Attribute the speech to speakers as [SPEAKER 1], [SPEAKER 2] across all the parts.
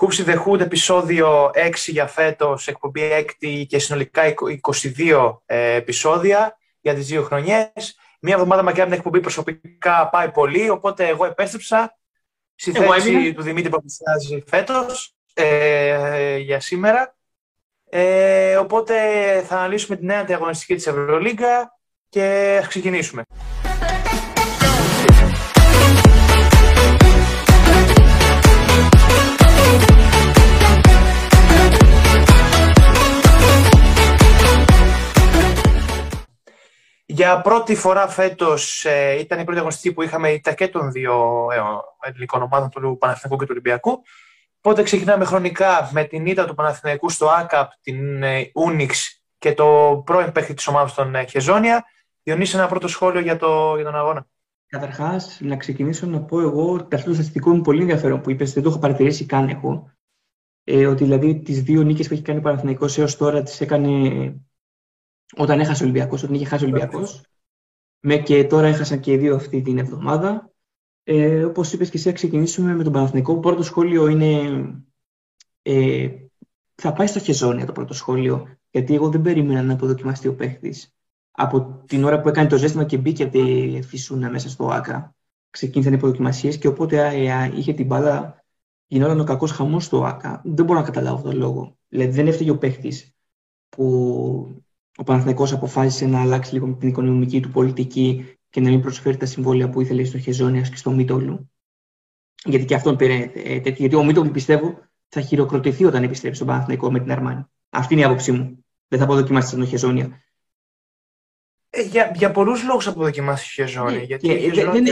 [SPEAKER 1] Hoops the Hood, επεισόδιο 6 για φέτος, εκπομπή 6 και συνολικά 22 ε, επεισόδια για τις δύο χρονιές. Μία εβδομάδα μακριά από την εκπομπή προσωπικά πάει πολύ, οπότε εγώ επέστρεψα στη θέση του Δημήτρη που παρουσιάζει φέτος ε, για σήμερα. Ε, οπότε θα αναλύσουμε την νέα αγωνιστική της Ευρωλίγκα και ας ξεκινήσουμε. Για πρώτη φορά φέτος ε, ήταν η πρώτη αγωνιστική που είχαμε ήττα και των δύο ε, ελληνικών ομάδων, του Παναθηναϊκού και του Ολυμπιακού. Οπότε ξεκινάμε χρονικά με την ήττα του Παναθηναϊκού στο ΑΚΑΠ, την ε, Ούνιξ και το πρώην παίχτη της ομάδας των ε, Χεζόνια. Διονύσει ένα πρώτο σχόλιο για, το, για τον αγώνα.
[SPEAKER 2] Καταρχάς, να ξεκινήσω να πω εγώ ότι αυτό το στατιστικό είναι πολύ ενδιαφέρον που είπες, δεν το έχω παρατηρήσει καν εγώ. Ε, ότι δηλαδή τις δύο νίκες που έχει κάνει ο Παναθηναϊκός έως τώρα τις έκανε όταν έχασε ο Ολυμπιακός, όταν είχε χάσει ο Ολυμπιακός. Με και τώρα έχασαν και οι δύο αυτή την εβδομάδα. Ε, Όπως είπες και εσύ, θα ξεκινήσουμε με τον Παναθηνικό. Το πρώτο σχόλιο είναι. Ε, θα πάει στο Χεζόνια το πρώτο σχόλιο, γιατί εγώ δεν περίμενα να αποδοκιμαστεί ο παίχτης. Από την ώρα που έκανε το ζέστημα και μπήκε από τη Φυσούνα μέσα στο ΑΚΑ, ξεκίνησαν οι αποδοκιμασίες και οπότε ε, είχε την μπάλα, γινόταν ο κακός χαμός στο ΑΚΑ. Δεν μπορώ να καταλάβω τον λόγο. Δηλαδή δεν έφταιγε ο παίχτης που ο Παναθηναϊκός αποφάσισε να αλλάξει λίγο την οικονομική του πολιτική και να μην προσφέρει τα συμβόλαια που ήθελε στο Χεζόνιας και στο Μίτολου. Γιατί και αυτόν πήρε ε, τέτοιο. Γιατί ο Μίτολου πιστεύω θα χειροκροτηθεί όταν επιστρέψει στον Παναθηναϊκό με την Αρμάνη. Αυτή είναι η άποψή μου. Δεν θα αποδοκιμάσει στον Χεζόνια.
[SPEAKER 1] Ε, για, για πολλούς λόγους αποδοκιμάσει ο Χεζόνια.
[SPEAKER 2] Ε, γιατί και, Χεζόνια... δεν,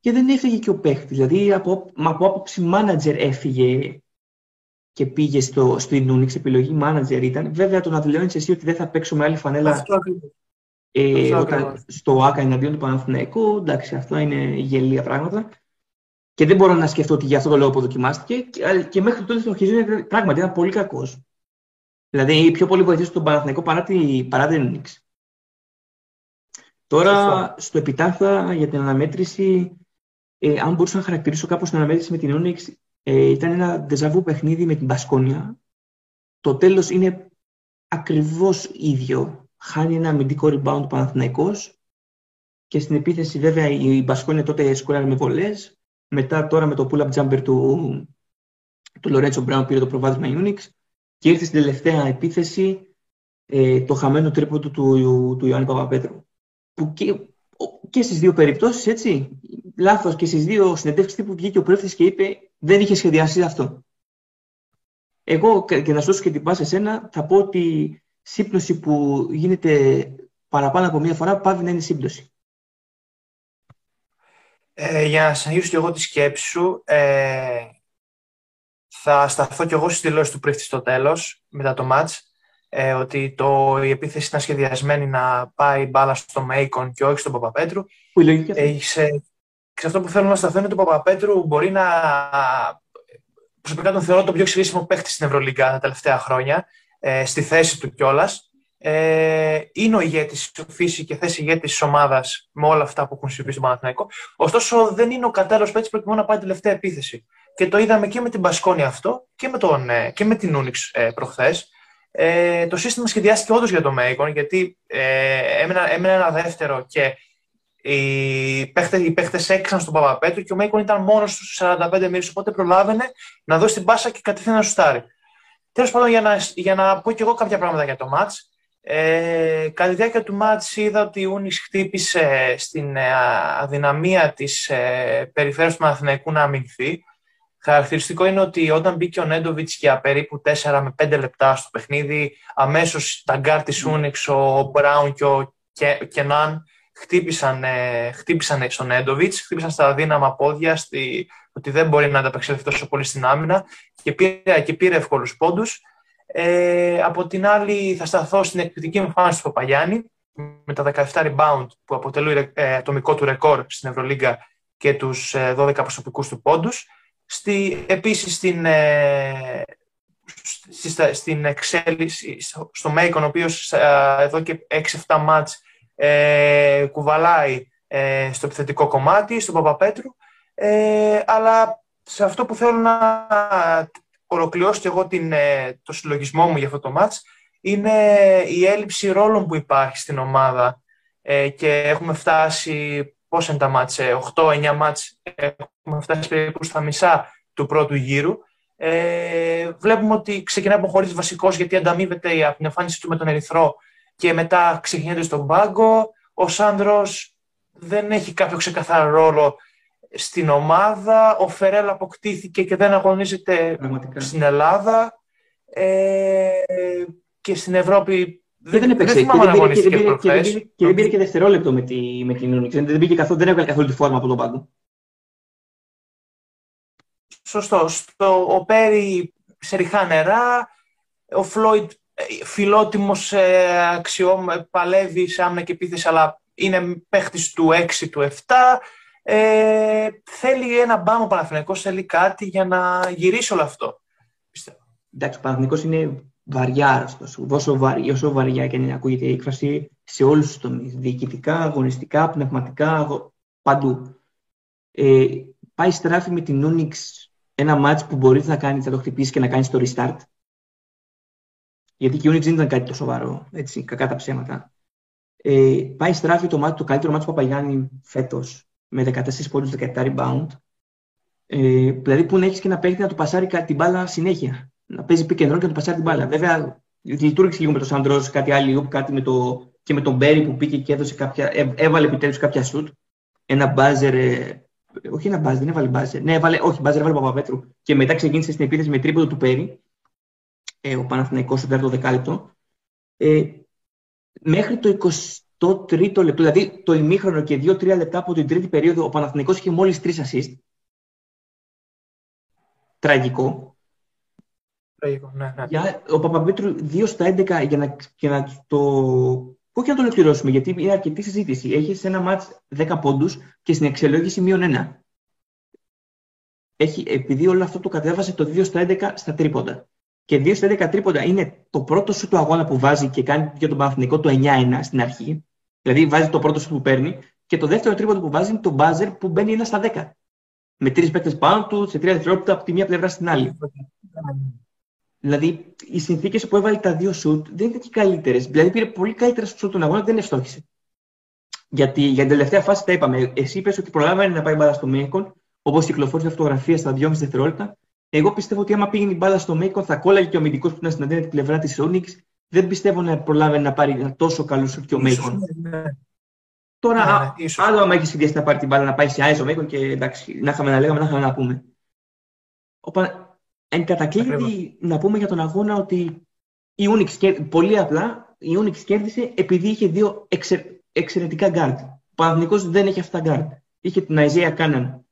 [SPEAKER 2] και δεν έφυγε και ο παίχτης. Δηλαδή από, από άποψη μάνατζερ έφυγε και πήγε στο, στην Unix, επιλογή manager ήταν. Βέβαια, το να δηλώνεις εσύ ότι δεν θα παίξω με άλλη φανέλα αυτό ε, όταν, στο ΆΚΑ εναντίον του Παναθηναϊκού, εντάξει, αυτό είναι γελία πράγματα. Και δεν μπορώ να σκεφτώ ότι για αυτό το λόγο αποδοκιμάστηκε. Και, και μέχρι τότε το Χιζίνη πράγματι ήταν πολύ κακός. Δηλαδή, πιο πολύ βοηθήσει τον Παναθηναϊκό παρά, τη, παρά την Unix. Τώρα, στο επιτάθα για την αναμέτρηση, ε, αν μπορούσα να χαρακτηρίσω κάπως την αναμέτρηση με την Unix, ε, ήταν ένα ντεζαβού παιχνίδι με την Πασκόνια. Το τέλος είναι ακριβώς ίδιο. Χάνει ένα αμυντικό rebound Παναθηναϊκός και στην επίθεση βέβαια η Μπασκόνια τότε σκοράρει με βολές. Μετά τώρα με το pull-up jumper του, του Λορέτσο Μπράουν πήρε το προβάδισμα Unix και ήρθε στην τελευταία επίθεση ε, το χαμένο τρίποντο του, του, του Ιωάννη Παπαπέτρου. Που και, και στις δύο περιπτώσεις, έτσι, λάθος και στις δύο συνεντεύξεις που βγήκε ο πρέφτης και είπε δεν είχε σχεδιαστεί αυτό. Εγώ και να σου δώσω και την πάση εσένα, θα πω ότι η σύμπτωση που γίνεται παραπάνω από μία φορά πάβει να είναι σύμπτωση.
[SPEAKER 1] Ε, για να συνεχίσω και εγώ τη σκέψη σου, ε, θα σταθώ και εγώ στη δηλώση του πρίφτη στο τέλος, μετά το μάτς, ε, ότι το, η επίθεση ήταν σχεδιασμένη να πάει μπάλα στο Μέικον και όχι στον Παπαπέτρου.
[SPEAKER 2] Που η
[SPEAKER 1] και αυτό που θέλω να σταθώ είναι ότι ο Παπαπέτρου μπορεί να. Προσωπικά τον θεωρώ το πιο χρήσιμο παίχτη στην Ευρωλίγκα τα τελευταία χρόνια, ε, στη θέση του κιόλας. Ε, είναι ο ηγέτης, φύση και θέση ηγέτης της ομάδας με όλα αυτά που έχουν συμβεί στον Παναθηναϊκό. Ωστόσο, δεν είναι ο κατάλληλος παίκτης προκειμένου να πάει τελευταία επίθεση. Και το είδαμε και με την Μπασκόνη αυτό και με, τον, ε, και με την Ούνιξ ε, προχθές. Ε, το σύστημα σχεδιάστηκε όντως για το Μέικον, γιατί ε, έμενα ένα δεύτερο και οι παίχτε οι παίχτες έξαν στον Παπαπέτρου και ο Μέικον ήταν μόνος στους 45 μίλε. Οπότε προλάβαινε να δώσει την πάσα και κατευθείαν να σουτάρει. Τέλος πάντων, για να, για να πω και εγώ κάποια πράγματα για το ματ. Ε, κατά τη διάρκεια του μάτς είδα ότι η Ούνις χτύπησε στην ε, αδυναμία της ε, περιφέρειας του Μαθηναϊκού να αμυνθεί. Χαρακτηριστικό είναι ότι όταν μπήκε ο Νέντοβιτς για περίπου 4 με 5 λεπτά στο παιχνίδι, αμέσως τα γκάρ της Unix, ο Μπράουν και ο Κενάν χτύπησαν, ε, χτύπησαν στον Νέντοβιτς, χτύπησαν στα αδύναμα πόδια, στη, ότι δεν μπορεί να ανταπεξέλθει τόσο πολύ στην άμυνα και πήρε, και πήρε εύκολους πόντους. Ε, από την άλλη, θα σταθώ στην εκπληκτική εμφάνιση του Παπαγιάννη με τα 17 rebound που αποτελούν ε, ατομικό του ρεκόρ στην Ευρωλίγκα και τους 12 ε, προσωπικούς του πόντους. Στη, επίσης, στην, ε, στην εξέλιξη, στο Μέικον, ο οποίος ε, εδώ και 6-7 μάτς ε, κουβαλάει ε, στο επιθετικό κομμάτι, στον Παπαπέτρου, ε, αλλά σε αυτό που θέλω να... ολοκληρώσω και εγώ την, ε, το συλλογισμό μου για αυτό το μάτς, είναι η έλλειψη ρόλων που υπάρχει στην ομάδα ε, και έχουμε φτάσει, πώς είναι τα μάτς, 8-9 μάτς, έχουμε φτάσει περίπου στα μισά του πρώτου γύρου. Ε, βλέπουμε ότι ξεκινάει από χωρίς βασικός γιατί ανταμείβεται από την εμφάνιση του με τον Ερυθρό και μετά ξεκινάει στον πάγκο. Ο Σάνδρος δεν έχει κάποιο ξεκαθαρό ρόλο στην ομάδα. Ο Φερέλ αποκτήθηκε και δεν αγωνίζεται στην Ελλάδα. Ε, και στην Ευρώπη
[SPEAKER 2] και δεν έπαιξε. Και δεν, πήρε, και, δεν πήρε, και, δεν πήρε, και δευτερόλεπτο με, τη, με την Ούνιξ. Δεν, πήγε καθόλου, δεν έβγαλε καθόλου τη φόρμα από τον πάγκο.
[SPEAKER 1] Σωστό. Στο, ο Πέρι σε ριχά νερά. Ο Φλόιντ ε, φιλότιμος ε, αξιό, παλεύει σε άμυνα και επίθεση, αλλά είναι παίχτης του 6, του 7. Ε, θέλει ένα μπάμο Παναθηναϊκός, θέλει κάτι για να γυρίσει όλο αυτό.
[SPEAKER 2] Πιστεύω. Εντάξει, ο Παναθηναϊκός είναι βαριά άρρωστος. Όσο, βαρ, όσο βαριά και να ακούγεται η έκφραση σε όλους τους τομείς. Διοικητικά, αγωνιστικά, πνευματικά, παντού. Ε, πάει στράφη με την Unix ένα μάτς που μπορείς να κάνει, θα το χτυπήσεις και να κάνεις το restart. Γιατί και η Unix δεν ήταν κάτι τόσο σοβαρό, έτσι, κακά τα ψέματα. Ε, πάει στράφη το, μάτι, το καλύτερο μάτι του Παπαγιάννη φέτος με 14 πόντους, 17 rebound. Ε, δηλαδή που να έχεις και ένα παίχτη να του πασάρει την μπάλα συνέχεια. Να παίζει pick and roll και να του πασάρει την μπάλα. Βέβαια, λειτουργήσε λίγο με τον Σάντρο, κάτι άλλο, κάτι με το, και με τον Μπέρι που πήγε και έδωσε κάποια, έβαλε επιτέλους κάποια σουτ. Ένα μπάζερ. Ε, όχι ένα μπάζερ, δεν έβαλε μπάζερ. Ναι, έβαλε, όχι μπάζερ, έβαλε Παπαπέτρου. Και μετά ξεκίνησε στην επίθεση με τρίποδο του Πέρι. Ε, ο Παναθηναϊκός στο τέταρτο δεκάλεπτο. Ε, μέχρι το 23ο λεπτό, δηλαδή το ημίχρονο και 2-3 λεπτά από την τρίτη περίοδο, ο Παναθηναϊκός είχε μόλις 3 assist. Τραγικό.
[SPEAKER 1] Τραγικό, ναι, ναι.
[SPEAKER 2] Για, ο Παπαπέτρου 2 στα 11 για να, για να το... Όχι να το ολοκληρώσουμε, γιατί είναι αρκετή συζήτηση. Έχει σε ένα μάτς 10 πόντους και στην εξελόγηση μείον 1. Έχει, επειδή όλο αυτό το κατέβασε το 2 στα 11 στα τρίποντα και 2 στα 11 τρίποντα είναι το πρώτο σου του αγώνα που βάζει και κάνει για τον Παναθηνικό το 9-1 στην αρχή. Δηλαδή βάζει το πρώτο σου που παίρνει και το δεύτερο τρίποντο που βάζει είναι το μπάζερ που μπαίνει 1 στα 10. Με τρεις παίκτες πάνω του σε τρία δευτερόλεπτα από τη μία πλευρά στην άλλη. Δηλαδή οι συνθήκες που έβαλε τα δύο σουτ δεν ήταν και καλύτερες. Δηλαδή πήρε πολύ καλύτερα στο σουτ τον αγώνα, δεν ευστόχησε. Γιατί για την τελευταία φάση τα είπαμε. Εσύ είπες ότι προλάβανε να πάει μπάλα στο Μέικον, όπως κυκλοφόρησε φωτογραφία στα 2,5 δευτερόλεπτα εγώ πιστεύω ότι άμα πήγαινε η μπάλα στο Μέικο, θα κόλλαγε και ο αμυντικός που ήταν στην αντίθετη πλευρά της Onyx. Δεν πιστεύω να προλάβει να πάρει ένα τόσο καλό σου και ο Μέικο. Ναι, ναι. Τώρα, ναι, ναι, άλλο άμα έχεις συνδυάσει να πάρει την μπάλα, να πάει σε ISO και εντάξει, να είχαμε να λέγαμε, να είχαμε να πούμε. Οπα, εν κατακλείδι, να πούμε για τον αγώνα ότι η Unix, πολύ απλά, η Unix κέρδισε επειδή είχε δύο εξε, εξαιρετικά guard. Ο Παναθηναϊκός δεν έχει αυτά guard. Είχε την Isaiah Κάναν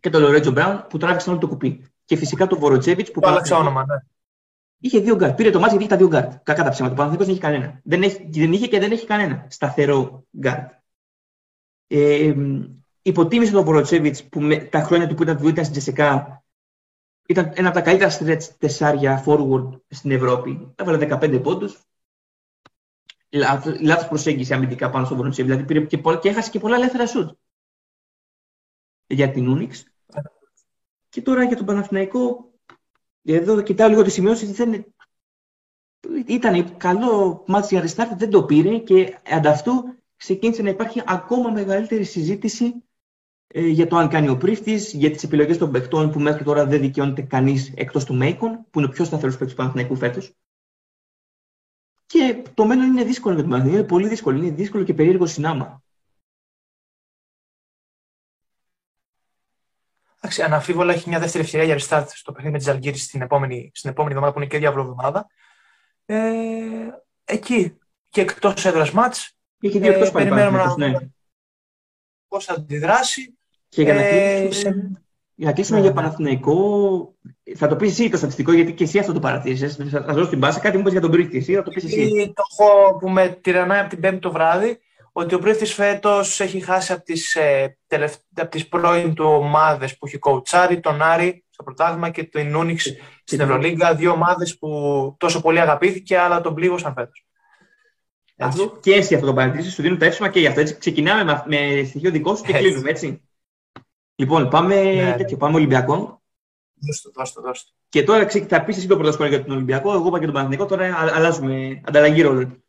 [SPEAKER 2] και τον Λορέντζο Μπράουν που τράβηξαν όλο το κουπί και φυσικά τον Βοροτζέβιτς που.
[SPEAKER 1] Άλλαξε όνομα, ναι.
[SPEAKER 2] Είχε δύο γκάρτ. Πήρε το μάτι γιατί είχε τα δύο γκάρτ. Κακά τα ψέματα. Ο Παναθηναϊκός δεν είχε κανένα. Δεν, έχει, δεν είχε και δεν έχει κανένα σταθερό γκάρτ. Ε, υποτίμησε τον Βοροτζέβιτς που με τα χρόνια του που ήταν, ήταν στην Τζεσεκά ήταν ένα από τα καλύτερα stretch τεσσάρια forward στην Ευρώπη. Έβαλε 15 πόντους. Λάθος προσέγγιση αμυντικά πάνω στον Βοροτζέβιτς. Δηλαδή πήρε και, και έχασε και πολλά ελεύθερα σουτ για την Unix. Και τώρα για τον Παναθηναϊκό, εδώ κοιτάω λίγο τις σημειώσεις, δεν... ήταν καλό μάτι για restart, δεν το πήρε και ανταυτού ξεκίνησε να υπάρχει ακόμα μεγαλύτερη συζήτηση ε, για το αν κάνει ο πρίφτη, για τις επιλογές των παιχτών που μέχρι τώρα δεν δικαιώνεται κανείς εκτός του Μέικον, που είναι ο πιο σταθερός παίκτης του Παναθηναϊκού φέτος. Και το μέλλον είναι δύσκολο για τον Παναθηναϊκό, είναι πολύ δύσκολο, είναι δύσκολο και περίεργο συνάμα.
[SPEAKER 1] Εντάξει, αναφίβολα έχει μια δεύτερη ευκαιρία για restart στο παιχνίδι με τη Ζαλγκύρη στην επόμενη, στην επόμενη εβδομάδα που είναι και διάβλο εβδομάδα. Ε, εκεί και εκτός έδρας μάτς.
[SPEAKER 2] Έχει δύο εκτός Περιμένουμε να ναι.
[SPEAKER 1] πώς θα αντιδράσει.
[SPEAKER 2] Και για να ε, κλείσουμε, για, να κλείσουμε ναι, για ναι. Παναθηναϊκό, θα το πεις εσύ το στατιστικό, γιατί και εσύ αυτό το παρατήρησες. Θα, θα δώσω την μπάσα. Κάτι μου πεις για τον Μπρίχτη, εσύ θα το πεις εσύ.
[SPEAKER 1] Το έχω που με τυρανάει από την Πέμπτη το βράδυ ότι ο Πρίφτης φέτος έχει χάσει από τις, ε, από τις πρώην του ομάδες που έχει κοουτσάρει, τον Άρη στο πρωτάθλημα και τον Νούνιξ στην Ευρωλίγκα, δύο ομάδες που τόσο πολύ αγαπήθηκε, αλλά τον πλήγωσαν φέτος.
[SPEAKER 2] Αυτό και εσύ αυτό το παρατηρήσεις, σου δίνω το εύσημα και γι' αυτό. Έτσι, ξεκινάμε με, με στοιχείο δικό σου και έτσι. κλείνουμε, έτσι. Λοιπόν, πάμε, ναι. τέτοιο, πάμε Ολυμπιακό.
[SPEAKER 1] Δώστε, δώστε, δώστε.
[SPEAKER 2] Και τώρα θα πεις εσύ το πρώτο σχόλιο για τον Ολυμπιακό, εγώ είπα και τον Παναθηνικό, τώρα αλλάζουμε ανταλλαγή ρόλων.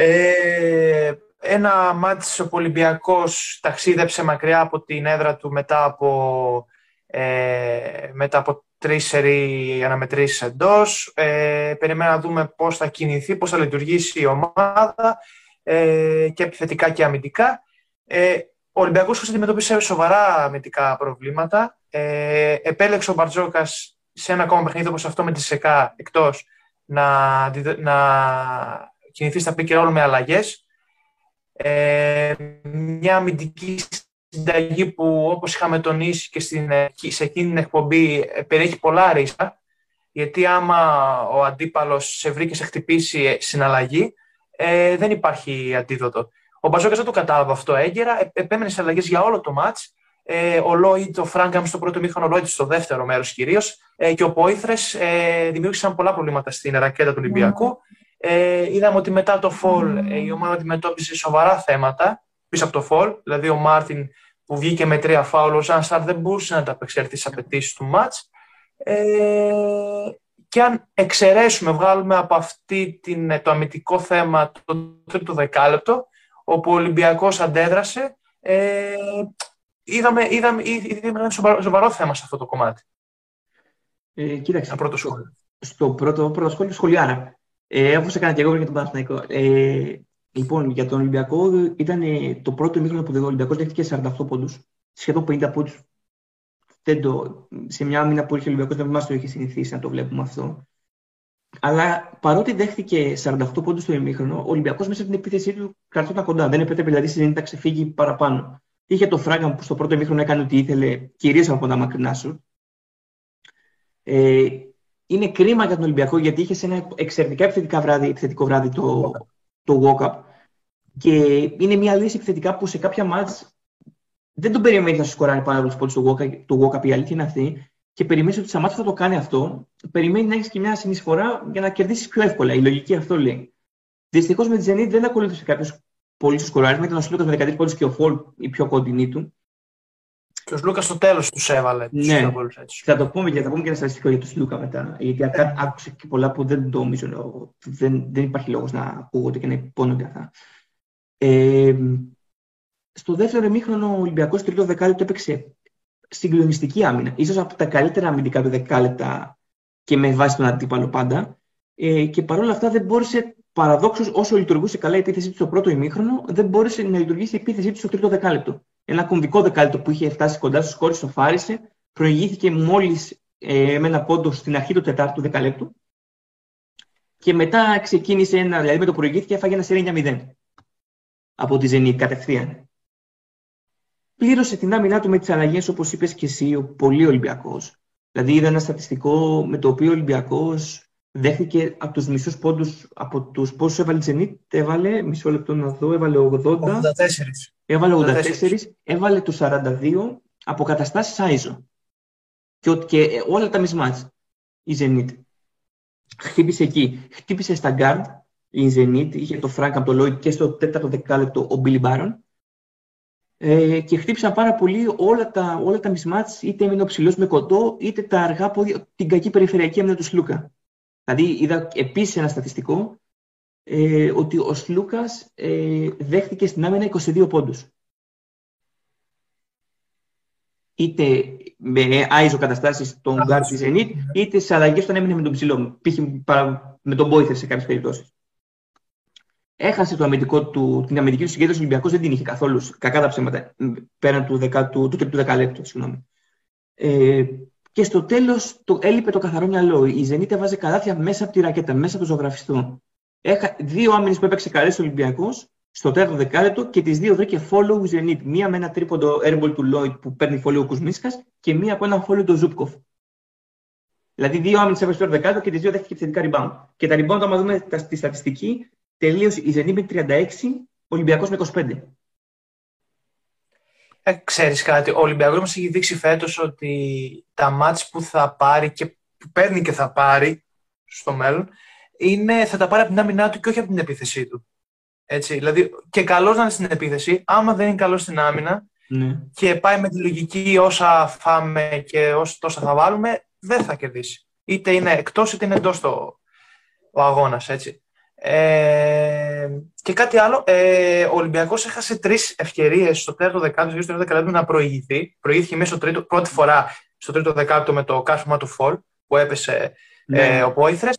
[SPEAKER 1] Ε, ένα μάτι ο Ολυμπιακός ταξίδεψε μακριά από την έδρα του μετά από, ε, μετά από τρεις σερί αναμετρήσεις εντός. Ε, περιμένουμε να δούμε πώς θα κινηθεί, πώς θα λειτουργήσει η ομάδα ε, και επιθετικά και αμυντικά. Ε, ο Ολυμπιακός αντιμετώπισε σοβαρά αμυντικά προβλήματα. Ε, επέλεξε ο Μπαρτζόκας σε ένα ακόμα παιχνίδι όπως αυτό με τη ΣΕΚΑ εκτός να, να κινηθεί στα pick and με αλλαγές. Ε, μια αμυντική συνταγή που όπως είχαμε τονίσει και στην, σε εκείνη την εκπομπή ε, περιέχει πολλά ρίσκα γιατί άμα ο αντίπαλος σε βρει και σε χτυπήσει ε, συναλλαγή ε, δεν υπάρχει αντίδοτο. Ο Μπαζόκας δεν το κατάλαβε αυτό έγκαιρα, ε, επέμενε σε αλλαγές για όλο το μάτς. Ε, ο Λόιτ, ο Φράγκαμ στο πρώτο μήχρονο, ο Λόιτ στο δεύτερο μέρος κυρίως. Ε, και ο Πόηθρες ε, δημιούργησαν πολλά προβλήματα στην ρακέτα του Ολυμπιακού. Ε, είδαμε ότι μετά το φολ ε, η ομάδα αντιμετώπισε σοβαρά θέματα πίσω από το φολ. Δηλαδή ο Μάρτιν που βγήκε με τρία φάουλ, ο Ζανσάρ δεν μπορούσε να τα απεξέλθει στις απαιτήσεις του μάτ. Ε, και αν εξαιρέσουμε, βγάλουμε από αυτή την, το αμυντικό θέμα το τρίτο δεκάλεπτο, όπου ο Ολυμπιακός αντέδρασε, ε, είδαμε, είδαμε, είδαμε ένα σοβαρό, σοβαρό θέμα σε αυτό το κομμάτι.
[SPEAKER 2] Ε, κοίταξε, πρώτο σχόλιο. Στο πρώτο, πρώτο σχόλιο σχολιάρα. Ε, Όπως έκανα και εγώ για τον Παναθηναϊκό. Ε, λοιπόν, για τον Ολυμπιακό ήταν ε, το πρώτο ημίχρονο που ο Ολυμπιακός δέχτηκε 48 πόντους. Σχεδόν 50 πόντους. Σε μια άμυνα που είχε ο Ολυμπιακός δεν μας το είχε συνηθίσει να το βλέπουμε αυτό. Αλλά παρότι δέχτηκε 48 πόντους στο ημίχρονο, ο Ολυμπιακός μέσα στην επίθεσή του κρατώταν κοντά. Δεν επέτρεπε δηλαδή στην να ξεφύγει παραπάνω. Είχε το φράγκα που στο πρώτο ημίχρονο έκανε ό,τι ήθελε, κυρίως από τα μακρινά σου. Ε, είναι κρίμα για τον Ολυμπιακό γιατί είχες ένα εξαιρετικά επιθετικά βράδυ, επιθετικό βράδυ το, το walk-up. Και είναι μια λύση επιθετικά που σε κάποια μάτς δεν τον περιμένεις να σου σκοράρει πάνω από του πόντους το walk-up. Η αλήθεια είναι αυτή. Και περιμένεις ότι σε μάτς θα το κάνει αυτό. Περιμένει να έχεις και μια συνεισφορά για να κερδίσεις πιο εύκολα. Η λογική αυτό λέει. Δυστυχώς με τη Zenit δεν ακολούθησε κάποιος πολύ σκοράρισμα. Ήταν ο Σλούκα με 13 πόντους και ο Φολ η πιο κοντινή του.
[SPEAKER 1] Και ο Λούκα στο τέλος τους έβαλε.
[SPEAKER 2] Ναι, θα το πούμε και θα πούμε και ένα στατιστικό για τον Λούκα μετά. Γιατί ναι. άκουσε και πολλά που δεν το νομίζω. Δεν, δεν υπάρχει λόγος να ακούγονται και να υπόνονται αυτά. Ε, στο δεύτερο εμίχρονο ο Ολυμπιακός τρίτο δεκάλεπτο έπαιξε συγκλονιστική άμυνα. σω από τα καλύτερα αμυντικά του δεκάλεπτα και με βάση τον αντίπαλο πάντα. Ε, και παρόλα αυτά δεν μπόρεσε, παραδόξως, όσο λειτουργούσε καλά η επίθεσή του στο πρώτο ημίχρονο, δεν μπόρεσε να λειτουργήσει η επίθεσή του στο τρίτο δεκάλεπτο ένα κομβικό δεκάλεπτο που είχε φτάσει κοντά στους κόρες, το φάρισε, προηγήθηκε μόλις ε, με ένα πόντο στην αρχή του τετάρτου δεκαλέπτου. Και μετά ξεκίνησε ένα, δηλαδή με το προηγήθηκε, έφαγε ένα σερή 9-0 από τη Zenit κατευθείαν. Πλήρωσε την άμυνά του με τις αλλαγές, όπως είπες και εσύ, ο πολύ Ολυμπιακός. Δηλαδή, είδα ένα στατιστικό με το οποίο ο Ολυμπιακός δέχτηκε από τους μισούς πόντους από τους πόσους έβαλε η Zenit. Έβαλε, μισό λεπτό να δω, έβαλε 80. 84. Έβαλε 84, έβαλε τους 42 από καταστάσεις ISO. Και, και όλα τα mismatch η Zenit. Χτύπησε εκεί. Χτύπησε στα γκάρντ η Zenit. Είχε τον Φρανκ από τον Λόιντ και στο τέταρτο δεκάλεπτο ο Μπίλι Μπάρον. Ε, και χτύπησαν πάρα πολύ όλα τα, όλα τα mismatch, είτε έμεινε ο ψηλός με κοντό, είτε τα αργά πόδια, την κακή περιφερειακή άμυνα του Σλούκα. Δηλαδή είδα επίσης ένα στατιστικό ε, ότι ο Σλούκας ε, δέχτηκε στην άμυνα 22 πόντους. Είτε με iso καταστάσεις των γκάρ τη Zenit, είτε σε αλλαγές όταν έμεινε με τον ψηλό. Π.χ. με τον Πόιθρες σε κάποιες περιπτώσεις. Έχασε το αμυντικό του, την αμυντική του συγκέντρωση. Ο Ολυμπιακός δεν την είχε καθόλου. Κακά τα ψέματα. Πέραν του, δεκα, του, του τρίτου δεκαλέπτου. Ε, και στο τέλος έλειπε το καθαρό μυαλό. Η Zenit έβαζε καλάθια μέσα από τη ρακέτα, μέσα από το ζωγραφιστό. Έχα δύο άμυνες που έπαιξε καλές στο Ολυμπιακό στο τέταρτο δεκάλεπτο και τις δύο βρήκε follow Zenit. Μία με ένα τρίποντο airball του Lloyd που παίρνει follow ο Κουσμίσκα και μία από ένα follow του Ζούπκοφ. Δηλαδή δύο άμυνες έπαιξε στο δεκάλεπτο και τις δύο δέχτηκε θετικά rebound. Και τα rebound, άμα δούμε τη στατιστική, τελείωσε η Zenit με 36, ο Ολυμπιακός με 25.
[SPEAKER 1] Ε, ξέρεις κάτι, ο Ολυμπιακός μας έχει δείξει φέτος ότι τα μάτς που θα πάρει και που παίρνει και θα πάρει στο μέλλον είναι, θα τα πάρει από την άμυνά του και όχι από την επίθεσή του. Έτσι, δηλαδή, και καλός να είναι στην επίθεση, άμα δεν είναι καλός στην άμυνα ναι. και πάει με τη λογική όσα φάμε και όσα τόσα θα βάλουμε, δεν θα κερδίσει. Είτε είναι εκτός είτε είναι εντός ο αγώνας. Ε, και κάτι άλλο, ε, ο Ολυμπιακός έχασε τρεις ευκαιρίες στο τέταρτο δεκάλεπτο και στο τρίτο δεκάλεπτο να προηγηθεί. Προηγήθηκε μέσα στο τρίτο, πρώτη φορά στο τρίτο δεκάλεπτο με το κάρφωμα του Φολ που έπεσε ναι. ε, ο Πόηθρες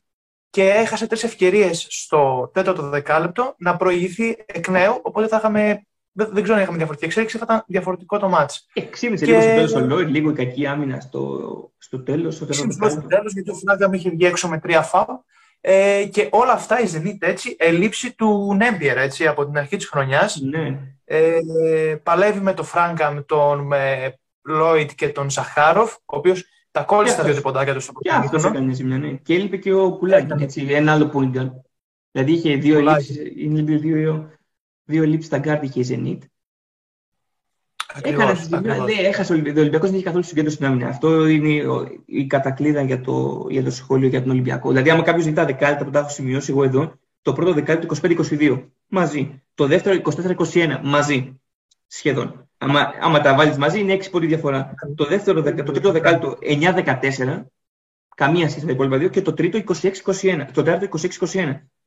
[SPEAKER 1] και έχασε τρεις ευκαιρίες στο τέταρτο δεκάλεπτο να προηγηθεί εκ νέου. Οπότε θα είχαμε. Δεν, δεν ξέρω αν είχαμε διαφορετική εξέλιξη, θα ήταν διαφορετικό το μάτς.
[SPEAKER 2] Εξήμισε και... λίγο στο τέλος ο Λόι, λίγο η κακή άμυνα στο, στο τέλος. Στο
[SPEAKER 1] τέλος, γιατί ο Φνάγκα είχε βγει έξω με τρία φάου. Ε, και όλα αυτά η Zenit έτσι, ελήψη του Νέμπιερ έτσι, από την αρχή της χρονιάς.
[SPEAKER 2] Ναι.
[SPEAKER 1] Ε, παλεύει με τον Φράνκαμπ, με τον Λόιντ και τον Ζαχάροφ, ο οποίος τα κόλλησε τα δύο τριποντάκια τους στο
[SPEAKER 2] πρωτάθλημα. Και αυτός έκανε ζημιά, ναι. Και έλειπε και ο Κουλάγκιν, έτσι, ένα άλλο point Δηλαδή είχε δύο ελλείψεις, δύο, δύο ελλείψεις στα γκάρτ είχε η Zenit. Έκανες ναι, έχασε ο Ολυμπιακός, δεν είχε καθόλου συγκέντρωση στην άμυνα. Αυτό είναι η κατακλείδα για το, για το σχόλιο για τον Ολυμπιακό. Δηλαδή, άμα κάποιος ζητά δεκάλεπτα που τα έχω σημειώσει εγώ εδώ, το πρώτο δεκάλεπτο 25-22 μαζί. Το δεύτερο 24-21 μαζί. Σχεδόν. Άμα, άμα τα βάλεις μαζί είναι 6 πόντι διαφορά. Το, δεύτερο, το τρίτο δεκάλεπτο 9-14. Καμία σχέση με τα υπόλοιπα δύο. Και το τρίτο 26-21. Το τέταρτο 26-21.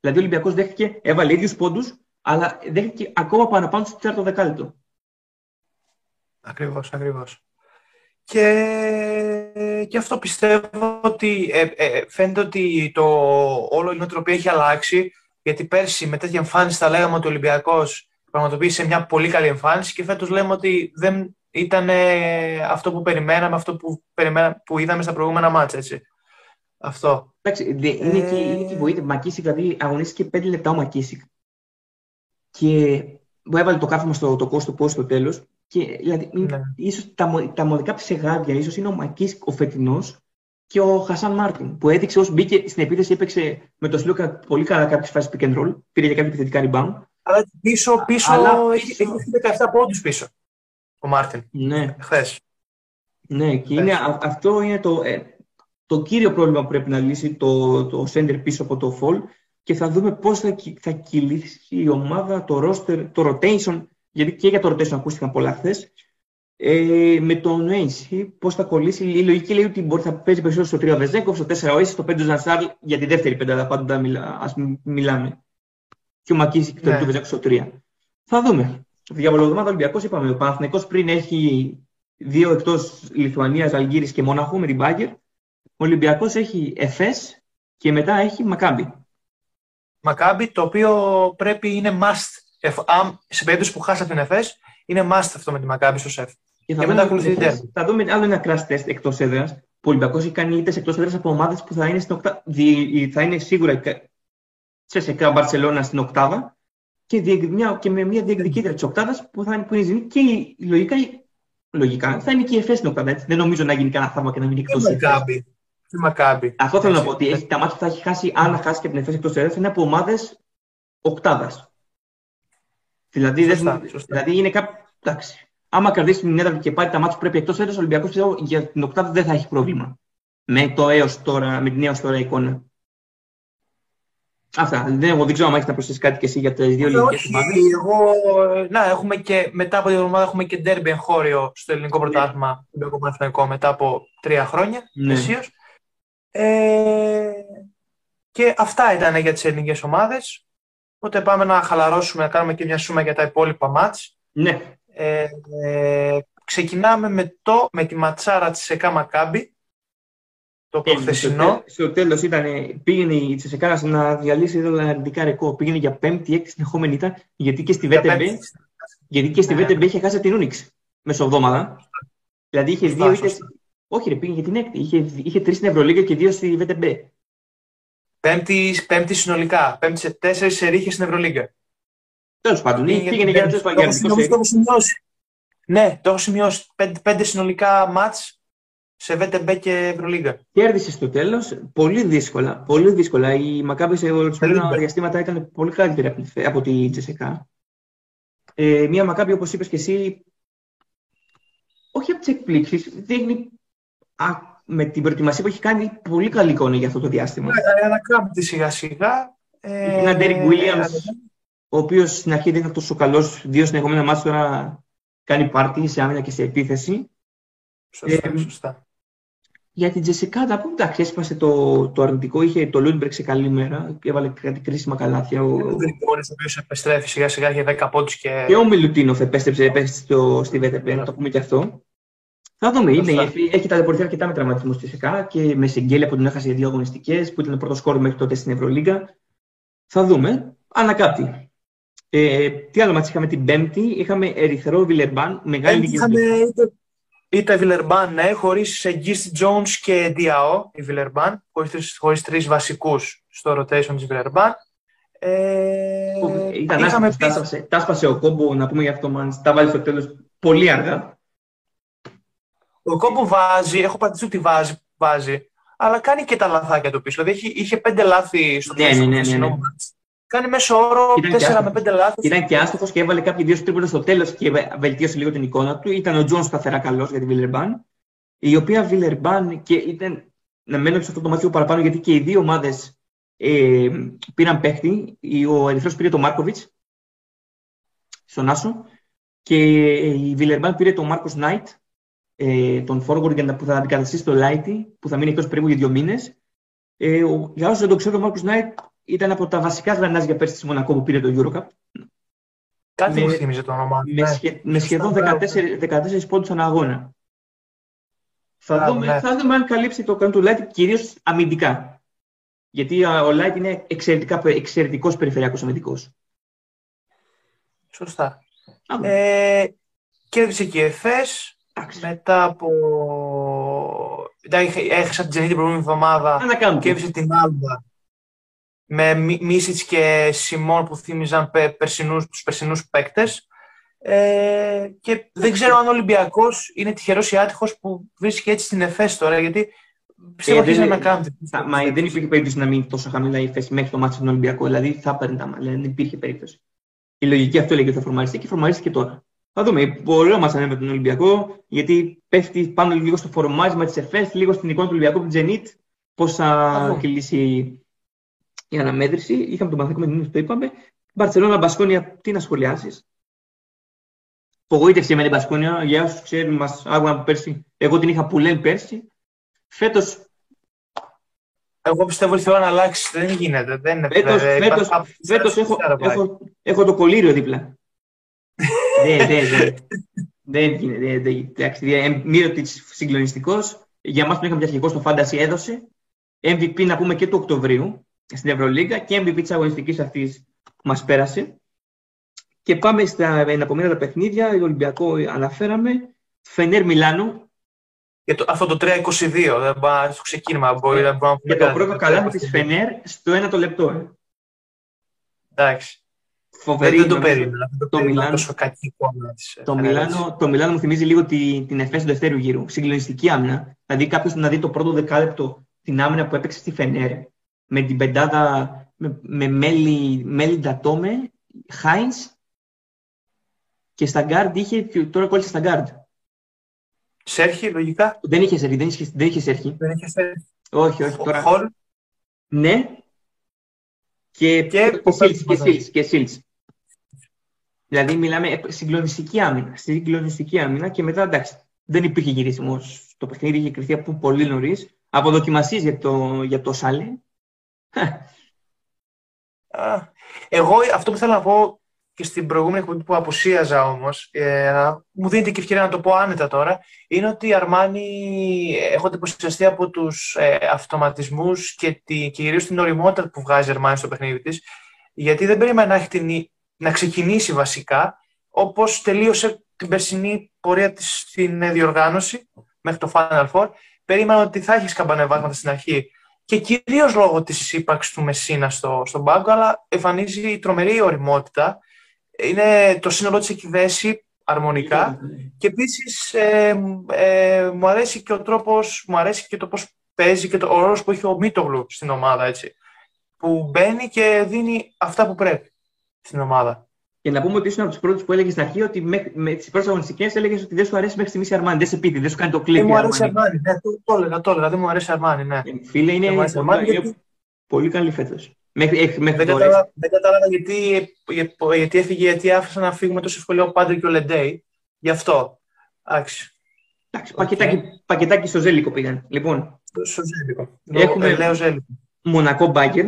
[SPEAKER 2] Δηλαδή ο Ολυμπιακός δέχτηκε, έβαλε ίδιους πόντους, αλλά δέχτηκε ακόμα παραπάνω στο τέταρτο δεκάλεπτο.
[SPEAKER 1] Ακριβώς, ακριβώς. Και, και αυτό πιστεύω ότι ε, ε, φαίνεται ότι το όλο η νοοτροπία έχει αλλάξει γιατί πέρσι με τέτοια εμφάνιση θα λέγαμε ότι ο Ολυμπιακός πραγματοποίησε μια πολύ καλή εμφάνιση και φέτος λέμε ότι δεν ήταν αυτό που περιμέναμε, αυτό που, περιμένα, που είδαμε στα προηγούμενα μάτια, έτσι. Αυτό.
[SPEAKER 2] Εντάξει, είναι, ε... και, είναι και η βοήθεια. Μακίσικ, δηλαδή αγωνίστηκε 5 λεπτά ο Μακίσικ. Και μου έβαλε το κάθομαι στο το κόστο πώ στο τέλος. Και δηλαδή, ναι. ίσως τα, τα μοναδικά ψεγάδια ίσως είναι ο Μακής ο φετινός και ο Χασάν Μάρτιν, που έδειξε ως μπήκε στην επίθεση, έπαιξε με το Σλούκα πολύ καλά κάποιες φάσεις pick and roll, πήρε για κάποια επιθετικά rebound.
[SPEAKER 1] Αλλά πίσω, πίσω, Αλλά... έχει, έχει 17 πόντους πίσω ο Μάρτιν.
[SPEAKER 2] Ναι.
[SPEAKER 1] Χθες.
[SPEAKER 2] Ναι, και είναι, αυτό είναι το, ε, το κύριο πρόβλημα που πρέπει να λύσει το, το center πίσω από το Φαλ και θα δούμε πώς θα, θα κυλήσει η ομάδα, το roster, το rotation γιατί και για το rotation ακούστηκαν πολλά χθες. Ε, με τον Ace, πώς θα κολλήσει. Η λογική λέει ότι μπορεί να παίζει περισσότερο στο 3 Βεζέκοφ, στο 4 ο Ace, στο 5 ο Ζανσάρλ για τη δεύτερη πεντάδα. Πάντα μιλά, μιλάμε. Και ο Μακίση και το ναι. Βεζέκοφ στο 3. Θα δούμε. Διαβολοδομάδα Ολυμπιακός είπαμε. Ο Παναθηνικό πριν έχει δύο εκτός Λιθουανίας, Αλγύρης και Μόναχο με την Μπάγκερ. Ο Ολυμπιακός έχει Εφές και μετά έχει Μακάμπι.
[SPEAKER 1] Μακάμπι, το οποίο πρέπει είναι must σε περίπτωση που χάσατε την ΕΦΕΣ, είναι must αυτό με τη Μακάμπη στο ΣΕΦ. Και,
[SPEAKER 2] και μετά ακολουθεί την Θα δούμε άλλο ένα crash test εκτός έδρας. Που ο Ολυμπιακός έχει κάνει ήττε εκτός έδρας από ομάδες που θα είναι, στην οκτα... θα είναι σίγουρα σε σεκά Μπαρσελόνα στην οκτάδα και, μια, και με μια διεκδικήτρια της οκτάδας που θα είναι που είναι και η, λογικά, λογικά θα είναι και η ΕΦΕΣ στην οκτάδα. Έτσι. Δεν νομίζω να γίνει κανένα θαύμα και να μείνει εκτός
[SPEAKER 1] Μακάμπη.
[SPEAKER 2] Αυτό θέλω να πω ότι έχει, τα μάτια που θα έχει χάσει, αν χάσει και την ΕΦΕΣ εκτός έδρας, είναι από ομάδες οκτάδας. Δηλαδή, σωστά, δεν, σωστά. δηλαδή είναι κάποιο. Εντάξει. Άμα κερδίσει την έδρα και πάρει τα μάτια που πρέπει εκτός έδρας, ο Ολυμπιακός πιστεύω για την οκτάδα δεν θα έχει πρόβλημα. Με, το έως τώρα, με την έως τώρα εικόνα. Αυτά. Δεν, εγώ δεν ξέρω αν έχεις να προσθέσεις κάτι και εσύ για τις δύο ελληνικές ομάδες.
[SPEAKER 1] Εγώ, να, έχουμε και, μετά από την εβδομάδα έχουμε και ντέρμπι εγχώριο στο ελληνικό ναι. πρωτάθλημα ναι. μετά από τρία χρόνια. Ναι. Ε, και αυτά ήταν για τις ελληνικές ομάδες. Οπότε πάμε να χαλαρώσουμε, να κάνουμε και μια σούμα για τα υπόλοιπα μάτς.
[SPEAKER 2] Ναι.
[SPEAKER 1] Ε, ε, ξεκινάμε με, το, με τη ματσάρα της ΕΚΑ Μακάμπη, το προχθεσινό.
[SPEAKER 2] Στο τέλος ήταν, πήγαινε η Τσεσεκάρα να διαλύσει ένα αρνητικά ρεκό. Πήγαινε για πέμπτη, έκτη συνεχόμενη ήταν, γιατί και στη VTB, γιατί και στη VTB είχε χάσει την Ούνιξ μεσοβδόμαδα. Δηλαδή είχε δύο ήττες, όχι ρε, πήγαινε για την έκτη. Είχε, είχε τρεις στην Ευρωλίγα και δύο στη VTB.
[SPEAKER 1] Πέμπτη, πέμπτη συνολικά. Πέμπτη σε τέσσερις σε στην Ευρωλίγκα.
[SPEAKER 2] Τέλος πάντων, πήγαινε για να
[SPEAKER 1] το έχω σημειώσει. Ναι, το έχω σημειώσει. Πέντε, πέντε συνολικά μάτς σε VTB και Ευρωλίγκα.
[SPEAKER 2] Κέρδισες στο τέλος. Πολύ δύσκολα. Πολύ δύσκολα. Η Μακάμπη σε ορισμένα διαστήματα ήταν πολύ καλύτερη από τη Τζεσεκά. Ε, μία Μακάμπι, όπως είπες και εσύ, όχι από τις εκπλήξεις, δείχνει με την προετοιμασία που έχει κάνει πολύ καλή εικόνα για αυτό το διάστημα.
[SPEAKER 1] Ναι, ανακάμπτει σιγά σιγά.
[SPEAKER 2] Ε, ένα Ντέρικ Williams, ο οποίος στην αρχή δεν ήταν τόσο καλός, δύο συνεχόμενα ματς τώρα κάνει πάρτι σε άμυνα και σε επίθεση.
[SPEAKER 1] Σωστά, ε, σωστά.
[SPEAKER 2] Για την ΤΣΣΚΑ, να πούμε, εντάξει, έσπασε το, το αρνητικό. Είχε το Λούντμπεργκ σε καλή μέρα και έβαλε κάτι κρίσιμα καλάθια. Ο
[SPEAKER 1] Γκριγκόνης, ο οποίος επιστρέφει σιγά σιγά για 10 πόντους και.
[SPEAKER 2] Και ο Μιλουτίνοφ επέστρεψε, επέστρεψε στο, στη ΒΤΠ, να το πούμε και αυτό. Θα δούμε. Είναι,
[SPEAKER 1] Σωστά.
[SPEAKER 2] έχει, έχει ταλαιπωρηθεί αρκετά με τραυματισμούς στη ΣΕΚΑ και με συγγέλια που την έχασε για δύο αγωνιστικές, που ήταν πρώτο σκόρ μέχρι τότε στην Ευρωλίγκα. Θα δούμε. Ανακάπτει. Ε, τι άλλο μάτς είχαμε την Πέμπτη, είχαμε Ερυθρό Βιλερμπάν, μεγάλη νίκη.
[SPEAKER 1] Είχαμε είτε, είτε Βιλερμπάν, ναι, χωρίς Γκίστη Jones και Διαό, η Βιλερμπάν, χωρίς τρεις βασικούς στο rotation της Βιλερμπάν. Ε,
[SPEAKER 2] που Ήταν
[SPEAKER 1] είχαμε
[SPEAKER 2] άσπασε, τα άσπασε- τα άσπασε ο κόμπο, να πούμε για αυτό, μάλιστα. Τα βάλει στο τέλος πολύ αργά.
[SPEAKER 1] Ο κόμπο βάζει, έχω πατήσει ότι βάζει, βάζει, αλλά κάνει και τα λαθάκια του πίσω. Δηλαδή είχε, είχε πέντε λάθη στο
[SPEAKER 2] Ναι,
[SPEAKER 1] μέσο
[SPEAKER 2] ναι, ναι, ναι,
[SPEAKER 1] χθεσινό
[SPEAKER 2] ναι.
[SPEAKER 1] μάτς. Κάνει μέσο όρο
[SPEAKER 2] Ήταν και
[SPEAKER 1] 4 με
[SPEAKER 2] άστοχος.
[SPEAKER 1] 5 λάθη.
[SPEAKER 2] Ήταν και άστοχος και έβαλε κάποιοι δύο τρίποτα στο τέλος και βε- βελτίωσε λίγο την εικόνα του. Ήταν ο Τζον σταθερά καλός για τη Βιλερμπάν. Η οποία Βιλερμπάν και ήταν να μένω σε αυτό το μάτι λίγο παραπάνω γιατί και οι δύο ομάδες ε, πήραν παίχτη. Η- Ο Ερυθρός πήρε τον Μάρκοβιτς στον Άσο και η Βιλερμπάν πήρε τον Μάρκος Νάιτ, ε, τον forward για να- που θα αντικαταστήσει το Λάιτι, που θα μείνει εκτός περίπου για δύο μήνες. Ε, ο, για όσους δεν το ξέρουν, ο Μάρκο Νάιτ ήταν από τα βασικά γρανάζια πέρσι τη Μονακό που πήρε το Eurocup.
[SPEAKER 1] Κάτι
[SPEAKER 2] με-
[SPEAKER 1] μου θύμιζε το όνομα.
[SPEAKER 2] Με,
[SPEAKER 1] Ναι.
[SPEAKER 2] σχε- με σχεδόν
[SPEAKER 1] Σωστά,
[SPEAKER 2] 14, 14 πόντους ανά αγώνα. Θα,
[SPEAKER 1] Μπράβο,
[SPEAKER 2] δούμε,
[SPEAKER 1] ναι.
[SPEAKER 2] θα δούμε αν καλύψει το κανόνα του Light κυρίως αμυντικά. Γιατί α, ο Light είναι εξαιρετικά, εξαιρετικός περιφερειακός αμυντικός.
[SPEAKER 1] Σωστά.
[SPEAKER 2] Α,
[SPEAKER 1] Ε, κέρδισε και η ΕΦΕΣ
[SPEAKER 2] εντάξει.
[SPEAKER 1] Μετά από. Εντάξει, έχασα την Τζενή την προηγούμενη εβδομάδα.
[SPEAKER 2] Ανακάμπτει.
[SPEAKER 1] Κέρδισε την Άλμπα με Μίσιτς και Σιμών που θύμιζαν πε, περσινούς, τους περσινούς παίκτες. Ε, και δεν ξέρω αν ο Ολυμπιακός είναι τυχερός ή άτυχος που βρίσκει έτσι στην ΕΦΕΣ τώρα, γιατί πιστεύω
[SPEAKER 2] Ε,
[SPEAKER 1] αρχίζει
[SPEAKER 2] δεν-
[SPEAKER 1] να κάνει.
[SPEAKER 2] Θα- Μα δεν υπήρχε περίπτωση να μείνει τόσο χαμηλά η θέση μέχρι το μάτι στον Ολυμπιακό. Δηλαδή θα έπαιρνε τα μαλλιά. Δεν υπήρχε περίπτωση. Η λογική αυτό έλεγε ότι θα φορμαριστεί και φορμαρίστηκε τώρα. Θα δούμε. Πολύ μας ανέβει τον Ολυμπιακό, γιατί πέφτει πάνω λίγο στο φορμάρισμα τη ΕΦΕΣ, λίγο στην εικόνα του Ολυμπιακού από την Τζενίτ. Πώς θα
[SPEAKER 1] δούμε.
[SPEAKER 2] κυλήσει η αναμέτρηση. Είχαμε τον Παναθηνικό με την Νίκη, το είπαμε. Μπαρσελόνα, Μπασκόνια, τι να σχολιάσεις. Απογοήτευση με την Μπασκόνια. Για όσους ξέρουν, μας άκουγαν από πέρσι. Εγώ την είχα που λένε πέρσι. Φέτο
[SPEAKER 1] Εγώ πιστεύω ότι η ώρα να αλλάξει. Δεν γίνεται. Δεν είναι
[SPEAKER 2] Φέτος,
[SPEAKER 1] ε,
[SPEAKER 2] φέτος,
[SPEAKER 1] υπάρχει-
[SPEAKER 2] φέτος έχω,
[SPEAKER 1] Άρα πάει.
[SPEAKER 2] έχω, έχω το κολλήριο δίπλα. Δεν, δεν, δεν. Δεν γίνεται. δεν- δεν- Εντάξει, ε, Μύρωτιτς συγκλονιστικός. Για μας που είχαμε αρχικό στο Fantasy έδωσε. MVP να πούμε και του Οκτωβρίου στην Ευρωλίγκα και MVP της αγωνιστικής αυτής που μας πέρασε. Και πάμε στα εναπομείνοντα παιχνίδια. Ολυμπιακό αναφέραμε. Φενέρ Μιλάνο.
[SPEAKER 1] Για το, αυτό το 3-22, δεν πάει στο ξεκίνημα. Μπορεί να μπορούμε
[SPEAKER 2] Και το πρώτο καλάθι της Φενέρ στο ένα το λεπτό. ε.
[SPEAKER 1] Εντάξει.
[SPEAKER 2] Φοβερή.
[SPEAKER 1] δεν, δεν το
[SPEAKER 2] νομίζω.
[SPEAKER 1] περίμενα. Δεν το
[SPEAKER 2] Το
[SPEAKER 1] περίμενα
[SPEAKER 2] Μιλάνο-
[SPEAKER 1] τόσο κακή εικόνα της
[SPEAKER 2] Το
[SPEAKER 1] Φενέρ,
[SPEAKER 2] Μιλάνο, το Μιλάνο μου θυμίζει λίγο τη, την Εφές του δεύτερου γύρου. Συγκλονιστική άμυνα. Δηλαδή κάποιος να δει το πρώτο δεκάλεπτο την άμυνα που έπαιξε στη Φενέρ με την πεντάδα με, με Μέλι, Μέλι Ντατόμε, Χάινς και στα γκάρντ είχε, τώρα κόλλησε στα γκάρντ.
[SPEAKER 1] Σέρχι, λογικά.
[SPEAKER 2] Δεν είχε Σέρχι, δεν είχε, δεν είχε Σέρχι.
[SPEAKER 1] Δεν είχε Σέρχι.
[SPEAKER 2] Όχι, όχι. Τώρα,
[SPEAKER 1] Χολ.
[SPEAKER 2] ναι. Και,
[SPEAKER 1] Και-
[SPEAKER 2] και, Σιλντς, και Σιλντς, και Σιλντς. Δηλαδή μιλάμε ε, συγκλονιστική άμυνα. Συγκλονιστική άμυνα και μετά εντάξει. Δεν υπήρχε γυρίσιμο στο παιχνίδι, είχε κριθεί από πολύ νωρίς. Από δοκιμασίε για το, για το Σάλε.
[SPEAKER 1] Α, Εγώ αυτό που θέλω να πω και στην προηγούμενη εκπομπή που απουσίαζα όμως, ε, μου δίνεται και ευκαιρία να το πω άνετα τώρα, είναι ότι η Αρμάνι έχω εντυπωσιαστεί από τους ε, αυτοματισμούς και, τη, και κυρίως την οριμότητα που βγάζει η Αρμάνι στο παιχνίδι της, γιατί δεν περίμενα να, έχει την, να ξεκινήσει βασικά όπως τελείωσε την περσινή πορεία της στην ε, διοργάνωση μέχρι το Final Four. Περίμενα ότι θα έχεις καμπανεβάσματα στην αρχή και κυρίως λόγω της ύπαρξης του Μεσίνα στο, στον πάγκο, αλλά εμφανίζει τρομερή οριμότητα. Είναι, το σύνολό της έχει δέσει αρμονικά. Και επίσης ε, ε, μου αρέσει και ο τρόπος, μου αρέσει και το πώς παίζει και το, ο ρόλος που έχει ο Μίτογλου στην ομάδα. Έτσι, που μπαίνει και δίνει αυτά που πρέπει στην ομάδα.
[SPEAKER 2] Και να πούμε ότι ήσουν από τους πρώτους που έλεγε στην αρχή ότι μέχρι, με τις πρώτες αγωνιστικές έλεγες ότι δεν σου αρέσει μέχρι στιγμής η Αρμάνι. Δεν σε πείτε, δεν σου κάνει το κλικ.
[SPEAKER 1] Δεν
[SPEAKER 2] η
[SPEAKER 1] μου αρέσει η
[SPEAKER 2] Αρμάνι.
[SPEAKER 1] Αρμάνι. Ναι, το, το έλεγα, το έλεγα. Δεν μου αρέσει η Αρμάνι, ναι.
[SPEAKER 2] Ε, Φίλε, είναι,
[SPEAKER 1] Δεν μου αρέσει η Αρμάνι
[SPEAKER 2] είναι
[SPEAKER 1] γιατί-
[SPEAKER 2] πολύ καλή φέτος. Μέχρι, ε, μέχρι
[SPEAKER 1] Δεν
[SPEAKER 2] τώρα.
[SPEAKER 1] κατάλαβα, δεν κατάλαβα γιατί, γιατί έφυγε, γιατί άφησαν να φύγουμε τόσο εύκολα ο Πάντρε και ο Λεντέι. Γι' αυτό. Εντάξει.
[SPEAKER 2] Εντάξει, πακετάκι, πακετάκι στο Ζέλικο πήγαν. Λοιπόν,
[SPEAKER 1] Στο Ζέλικο.
[SPEAKER 2] Έχουμε-
[SPEAKER 1] Ε, Λέω Ζέλικο.
[SPEAKER 2] Μονακό Μπάγκερ.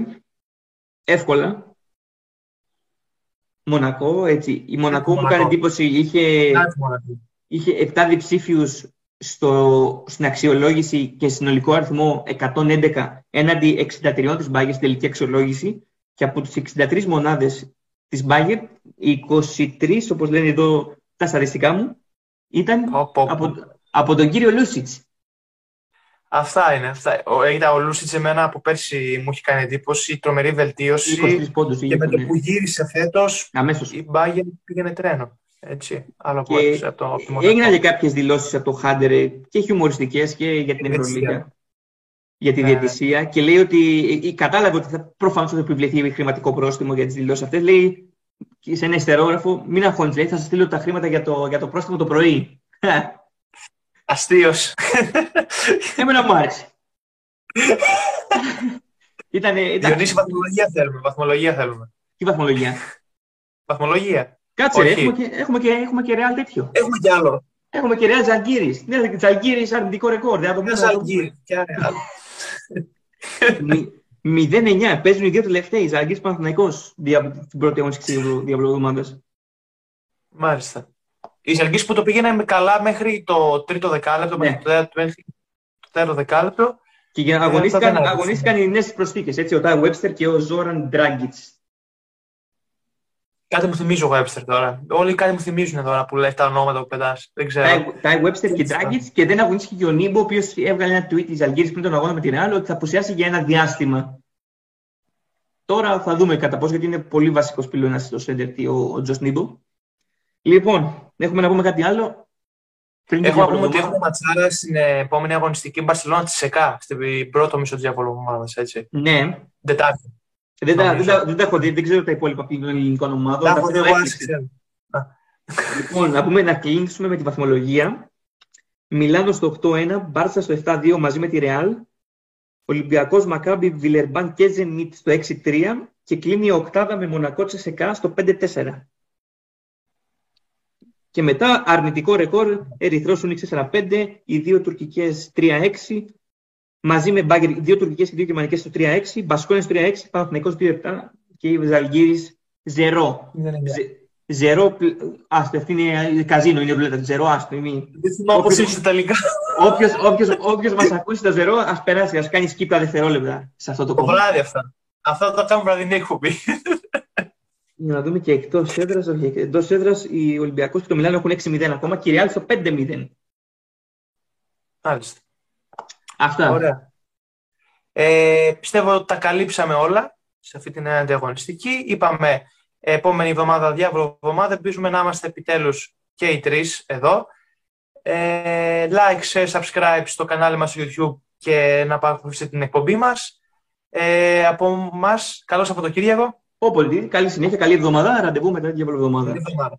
[SPEAKER 2] Εύκολα. Μονακό, έτσι. Η Μονακό μου
[SPEAKER 1] Μονακό.
[SPEAKER 2] έκανε εντύπωση, είχε,
[SPEAKER 1] Κάτι μόνο αυτό.
[SPEAKER 2] είχε 7 διψήφιους στο, στην αξιολόγηση και συνολικό αριθμό 111 έναντι 63 της Μπάγκερ στην τελική αξιολόγηση και από τις 63 μονάδες της Μπάγκερ, οι 23, όπως λένε εδώ τα στατιστικά μου, ήταν
[SPEAKER 1] Πω, πω, πω.
[SPEAKER 2] από, από τον κύριο Λούσιτς.
[SPEAKER 1] Αυτά είναι. Αυτά. Ο, ήταν ο Λούσιτς εμένα από πέρσι μου έχει κάνει εντύπωση, τρομερή βελτίωση
[SPEAKER 2] 23 πόντους
[SPEAKER 1] και
[SPEAKER 2] είχε,
[SPEAKER 1] με το
[SPEAKER 2] ναι.
[SPEAKER 1] που γύρισε φέτος
[SPEAKER 2] αμέσως.
[SPEAKER 1] η Bayern πήγαινε τρένο. Έτσι, άλλο από,
[SPEAKER 2] Και
[SPEAKER 1] από το, από το Μονακό.
[SPEAKER 2] έγιναν και κάποιες δηλώσεις από το Χάντερ και χιουμοριστικές και για την
[SPEAKER 1] Για τη
[SPEAKER 2] Ευρωλίγα.
[SPEAKER 1] διαιτησία.
[SPEAKER 2] Για τη
[SPEAKER 1] Ναι.
[SPEAKER 2] διαιτησία και λέει ότι ε, ε, κατάλαβε ότι θα, προφανώς θα επιβληθεί χρηματικό πρόστιμο για τις δηλώσεις αυτές. Λέει και σε ένα ιστερόγραφο, μην αγχώνεις, λέει, θα σας στείλω τα χρήματα για το, για το πρόστιμο το πρωί.
[SPEAKER 1] Αστείος.
[SPEAKER 2] Εμένα μου άρεσε. Ήτανε, ήταν,
[SPEAKER 1] Διονύση, βαθμολογία θέλουμε. Βαθμολογία θέλουμε.
[SPEAKER 2] τι βαθμολογία;
[SPEAKER 1] Βαθμολογία.
[SPEAKER 2] Κάτσε, ρε,
[SPEAKER 1] Όχι.
[SPEAKER 2] έχουμε και, έχουμε, και, έχουμε και ρεάλ τέτοιο.
[SPEAKER 1] Έχουμε κι άλλο.
[SPEAKER 2] Έχουμε και ρεάλ Ζαλγκύρης. Ναι, Ζαλγκύρης αρνητικό ρεκόρ. Δεν θα το
[SPEAKER 1] Μια
[SPEAKER 2] πούμε.
[SPEAKER 1] Ζαλγκύρη. Κι άλλο.
[SPEAKER 2] Μη- 0-9. Παίζουν οι δύο τελευταίοι. Ζαλγκύρης Παναθηναϊκός δια, την πρώτη αγωνιστική διαβολοβδομάδας.
[SPEAKER 1] Μάλιστα. Η Ζαλγκύρη που το πήγαινε καλά μέχρι το τρίτο δεκάλεπτο,
[SPEAKER 2] Ναι.
[SPEAKER 1] μέχρι το τέταρτο- μέχρι το τέταρτο δεκάλεπτο.
[SPEAKER 2] Και για να
[SPEAKER 1] Ε,
[SPEAKER 2] αγωνίστηκαν,
[SPEAKER 1] αυτό δεν
[SPEAKER 2] αγωνίστηκαν οι νέες προσθήκες. Έτσι, ο Τάι Webster και ο Ζόραν Ντράγκητς.
[SPEAKER 1] Κάτι μου θυμίζει ο Webster τώρα. Όλοι κάτι μου θυμίζουν τώρα που λέει τα ονόματα που πετάς. Δεν ξέρω.
[SPEAKER 2] Τάι Webster και
[SPEAKER 1] Έτσι,
[SPEAKER 2] Ντράγκητς και δεν αγωνίστηκε και ο Νίμπο, ο οποίος έβγαλε ένα tweet της Αλγύρης πριν τον αγώνα με την Real ότι θα απουσιάσει για ένα διάστημα. Τώρα θα δούμε κατά πόσο, γιατί είναι πολύ βασικός πυλώνας στο Σέντερ ο, ο Τζος Νίμπο. Λοιπόν, έχουμε να πούμε κάτι άλλο; Πριν τη
[SPEAKER 1] Έχουμε να πούμε ότι
[SPEAKER 2] διαβολοβδομάδα.
[SPEAKER 1] έχουμε ματσάρα στην ε, επόμενη αγωνιστική Μπαρσελόνα της ΕΚΑ, στην πρώτο μισό της διαβολοβδομάδα. Έτσι.
[SPEAKER 2] Ναι,
[SPEAKER 1] Τετάρτη.
[SPEAKER 2] δεν τα, δεν,
[SPEAKER 1] Νομίζω.
[SPEAKER 2] τα, δεν τα έχω δει, δεν ξέρω τα υπόλοιπα των ελληνικών ομάδων.
[SPEAKER 1] Τα
[SPEAKER 2] Τα
[SPEAKER 1] έχω δει
[SPEAKER 2] θέλω
[SPEAKER 1] εγώ,
[SPEAKER 2] έκπληξη.
[SPEAKER 1] ας ξέρω.
[SPEAKER 2] Λοιπόν, να πούμε να κλείσουμε με τη βαθμολογία. Μιλάνο στο 8-1, Μπάρσα στο 7-2 μαζί με τη Ρεάλ. Ολυμπιακός Μακάμπι Βιλερμπάν και Ζενίτ στο 6-3 και κλείνει η οκτάδα με Μονακό Τσεσεκά στο 5-4. Και μετά αρνητικό ρεκόρ Ερυθρός Ούνιξ 4-5, οι δύο τουρκικές 3-6, μαζί με Μπάγκερ, οι δύο τουρκικές και οι δύο γερμανικές στο 3-6, Μπασκόνες 3-6, Παναθηναϊκός 2-7 και η Ζαλγύρης 0. Ζε- Ζερό, πλ- άστο, αυτή είναι καζίνο, είναι ρουλέτα. Ζερό, άστο. Είναι...
[SPEAKER 1] Δεν θυμάμαι πώς
[SPEAKER 2] Όποιος-
[SPEAKER 1] είναι στα τελικά.
[SPEAKER 2] Όποιος, όποιος, όποιος μας ακούσει το ζερό, ας περάσει, ας κάνει σκύπα δευτερόλεπτα σε αυτό το
[SPEAKER 1] Το
[SPEAKER 2] κομμάτι.
[SPEAKER 1] βράδυ αυτά. Αυτά θα τα κάνουμε βραδινή εκπομπή.
[SPEAKER 2] Για να δούμε και εκτός έδρας, όχι, εκτός έδρας οι Ολυμπιακός και το Μιλάνο έχουν 6-0 ακόμα και η Real στο 5-0.
[SPEAKER 1] Μάλιστα.
[SPEAKER 2] Αυτά.
[SPEAKER 1] Ωραία. Ε, πιστεύω ότι τα καλύψαμε όλα σε αυτή την αντιαγωνιστική. Είπαμε επόμενη εβδομάδα, διάβολο εβδομάδα, ελπίζουμε να είμαστε επιτέλους και οι τρεις εδώ. Ε, like, share, subscribe στο κανάλι μας στο YouTube και να παρακολουθήσετε την εκπομπή μας. Ε, από μας, καλό Σαββατοκύριακο.
[SPEAKER 2] Όπω καλή συνέχεια, καλή εβδομάδα. Ραντεβού μετά την εβδομάδα.
[SPEAKER 1] Καλή εβδομάδα.